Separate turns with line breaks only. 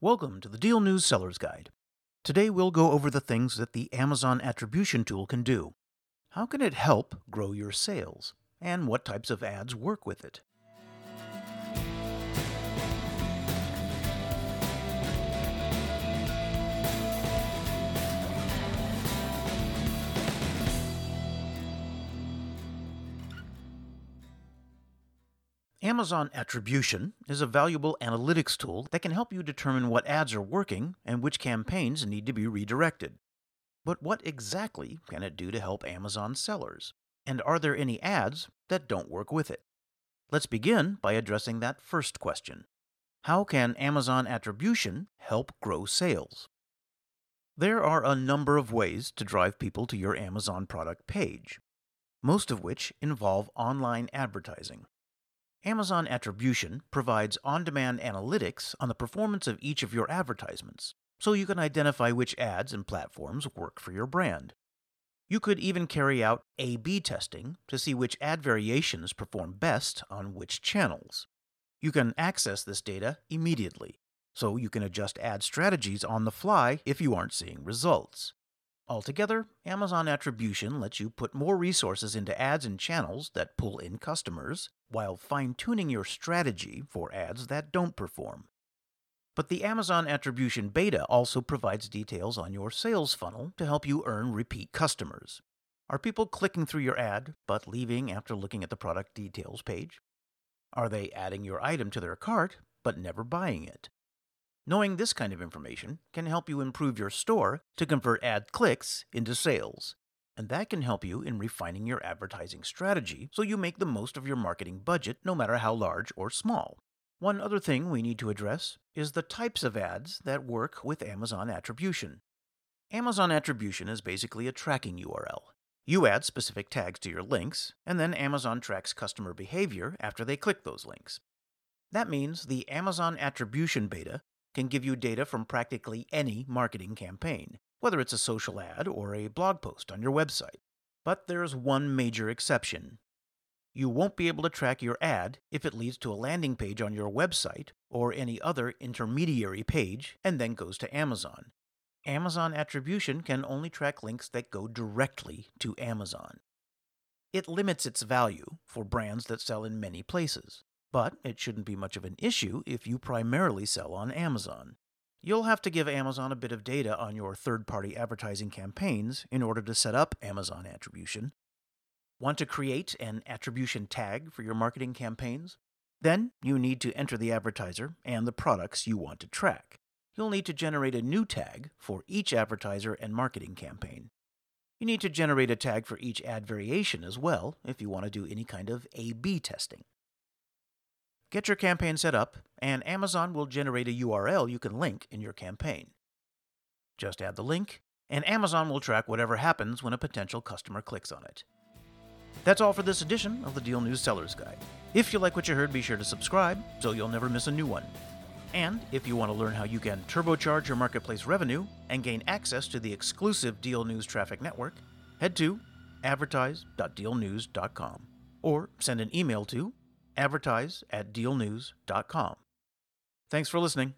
Welcome to the Deal News Seller's Guide. Today we'll go over the things that the Amazon Attribution Tool can do. How can it help grow your sales? And what types of ads work with it? Amazon Attribution is a valuable analytics tool that can help you determine what ads are working and which campaigns need to be redirected. But what exactly can it do to help Amazon sellers? And are there any ads that don't work with it? Let's begin by addressing that first question How can Amazon Attribution help grow sales? There are a number of ways to drive people to your Amazon product page, most of which involve online advertising. Amazon Attribution provides on demand analytics on the performance of each of your advertisements, so you can identify which ads and platforms work for your brand. You could even carry out A B testing to see which ad variations perform best on which channels. You can access this data immediately, so you can adjust ad strategies on the fly if you aren't seeing results. Altogether, Amazon Attribution lets you put more resources into ads and channels that pull in customers while fine tuning your strategy for ads that don't perform. But the Amazon Attribution Beta also provides details on your sales funnel to help you earn repeat customers. Are people clicking through your ad but leaving after looking at the product details page? Are they adding your item to their cart but never buying it? Knowing this kind of information can help you improve your store to convert ad clicks into sales. And that can help you in refining your advertising strategy so you make the most of your marketing budget no matter how large or small. One other thing we need to address is the types of ads that work with Amazon Attribution. Amazon Attribution is basically a tracking URL. You add specific tags to your links, and then Amazon tracks customer behavior after they click those links. That means the Amazon Attribution Beta can give you data from practically any marketing campaign, whether it's a social ad or a blog post on your website. But there's one major exception. You won't be able to track your ad if it leads to a landing page on your website or any other intermediary page and then goes to Amazon. Amazon Attribution can only track links that go directly to Amazon. It limits its value for brands that sell in many places but it shouldn't be much of an issue if you primarily sell on Amazon. You'll have to give Amazon a bit of data on your third party advertising campaigns in order to set up Amazon attribution. Want to create an attribution tag for your marketing campaigns? Then you need to enter the advertiser and the products you want to track. You'll need to generate a new tag for each advertiser and marketing campaign. You need to generate a tag for each ad variation as well if you want to do any kind of A B testing. Get your campaign set up, and Amazon will generate a URL you can link in your campaign. Just add the link, and Amazon will track whatever happens when a potential customer clicks on it. That's all for this edition of the Deal News Seller's Guide. If you like what you heard, be sure to subscribe so you'll never miss a new one. And if you want to learn how you can turbocharge your marketplace revenue and gain access to the exclusive Deal News Traffic Network, head to advertise.dealnews.com or send an email to advertise at dealnews.com. Thanks for listening.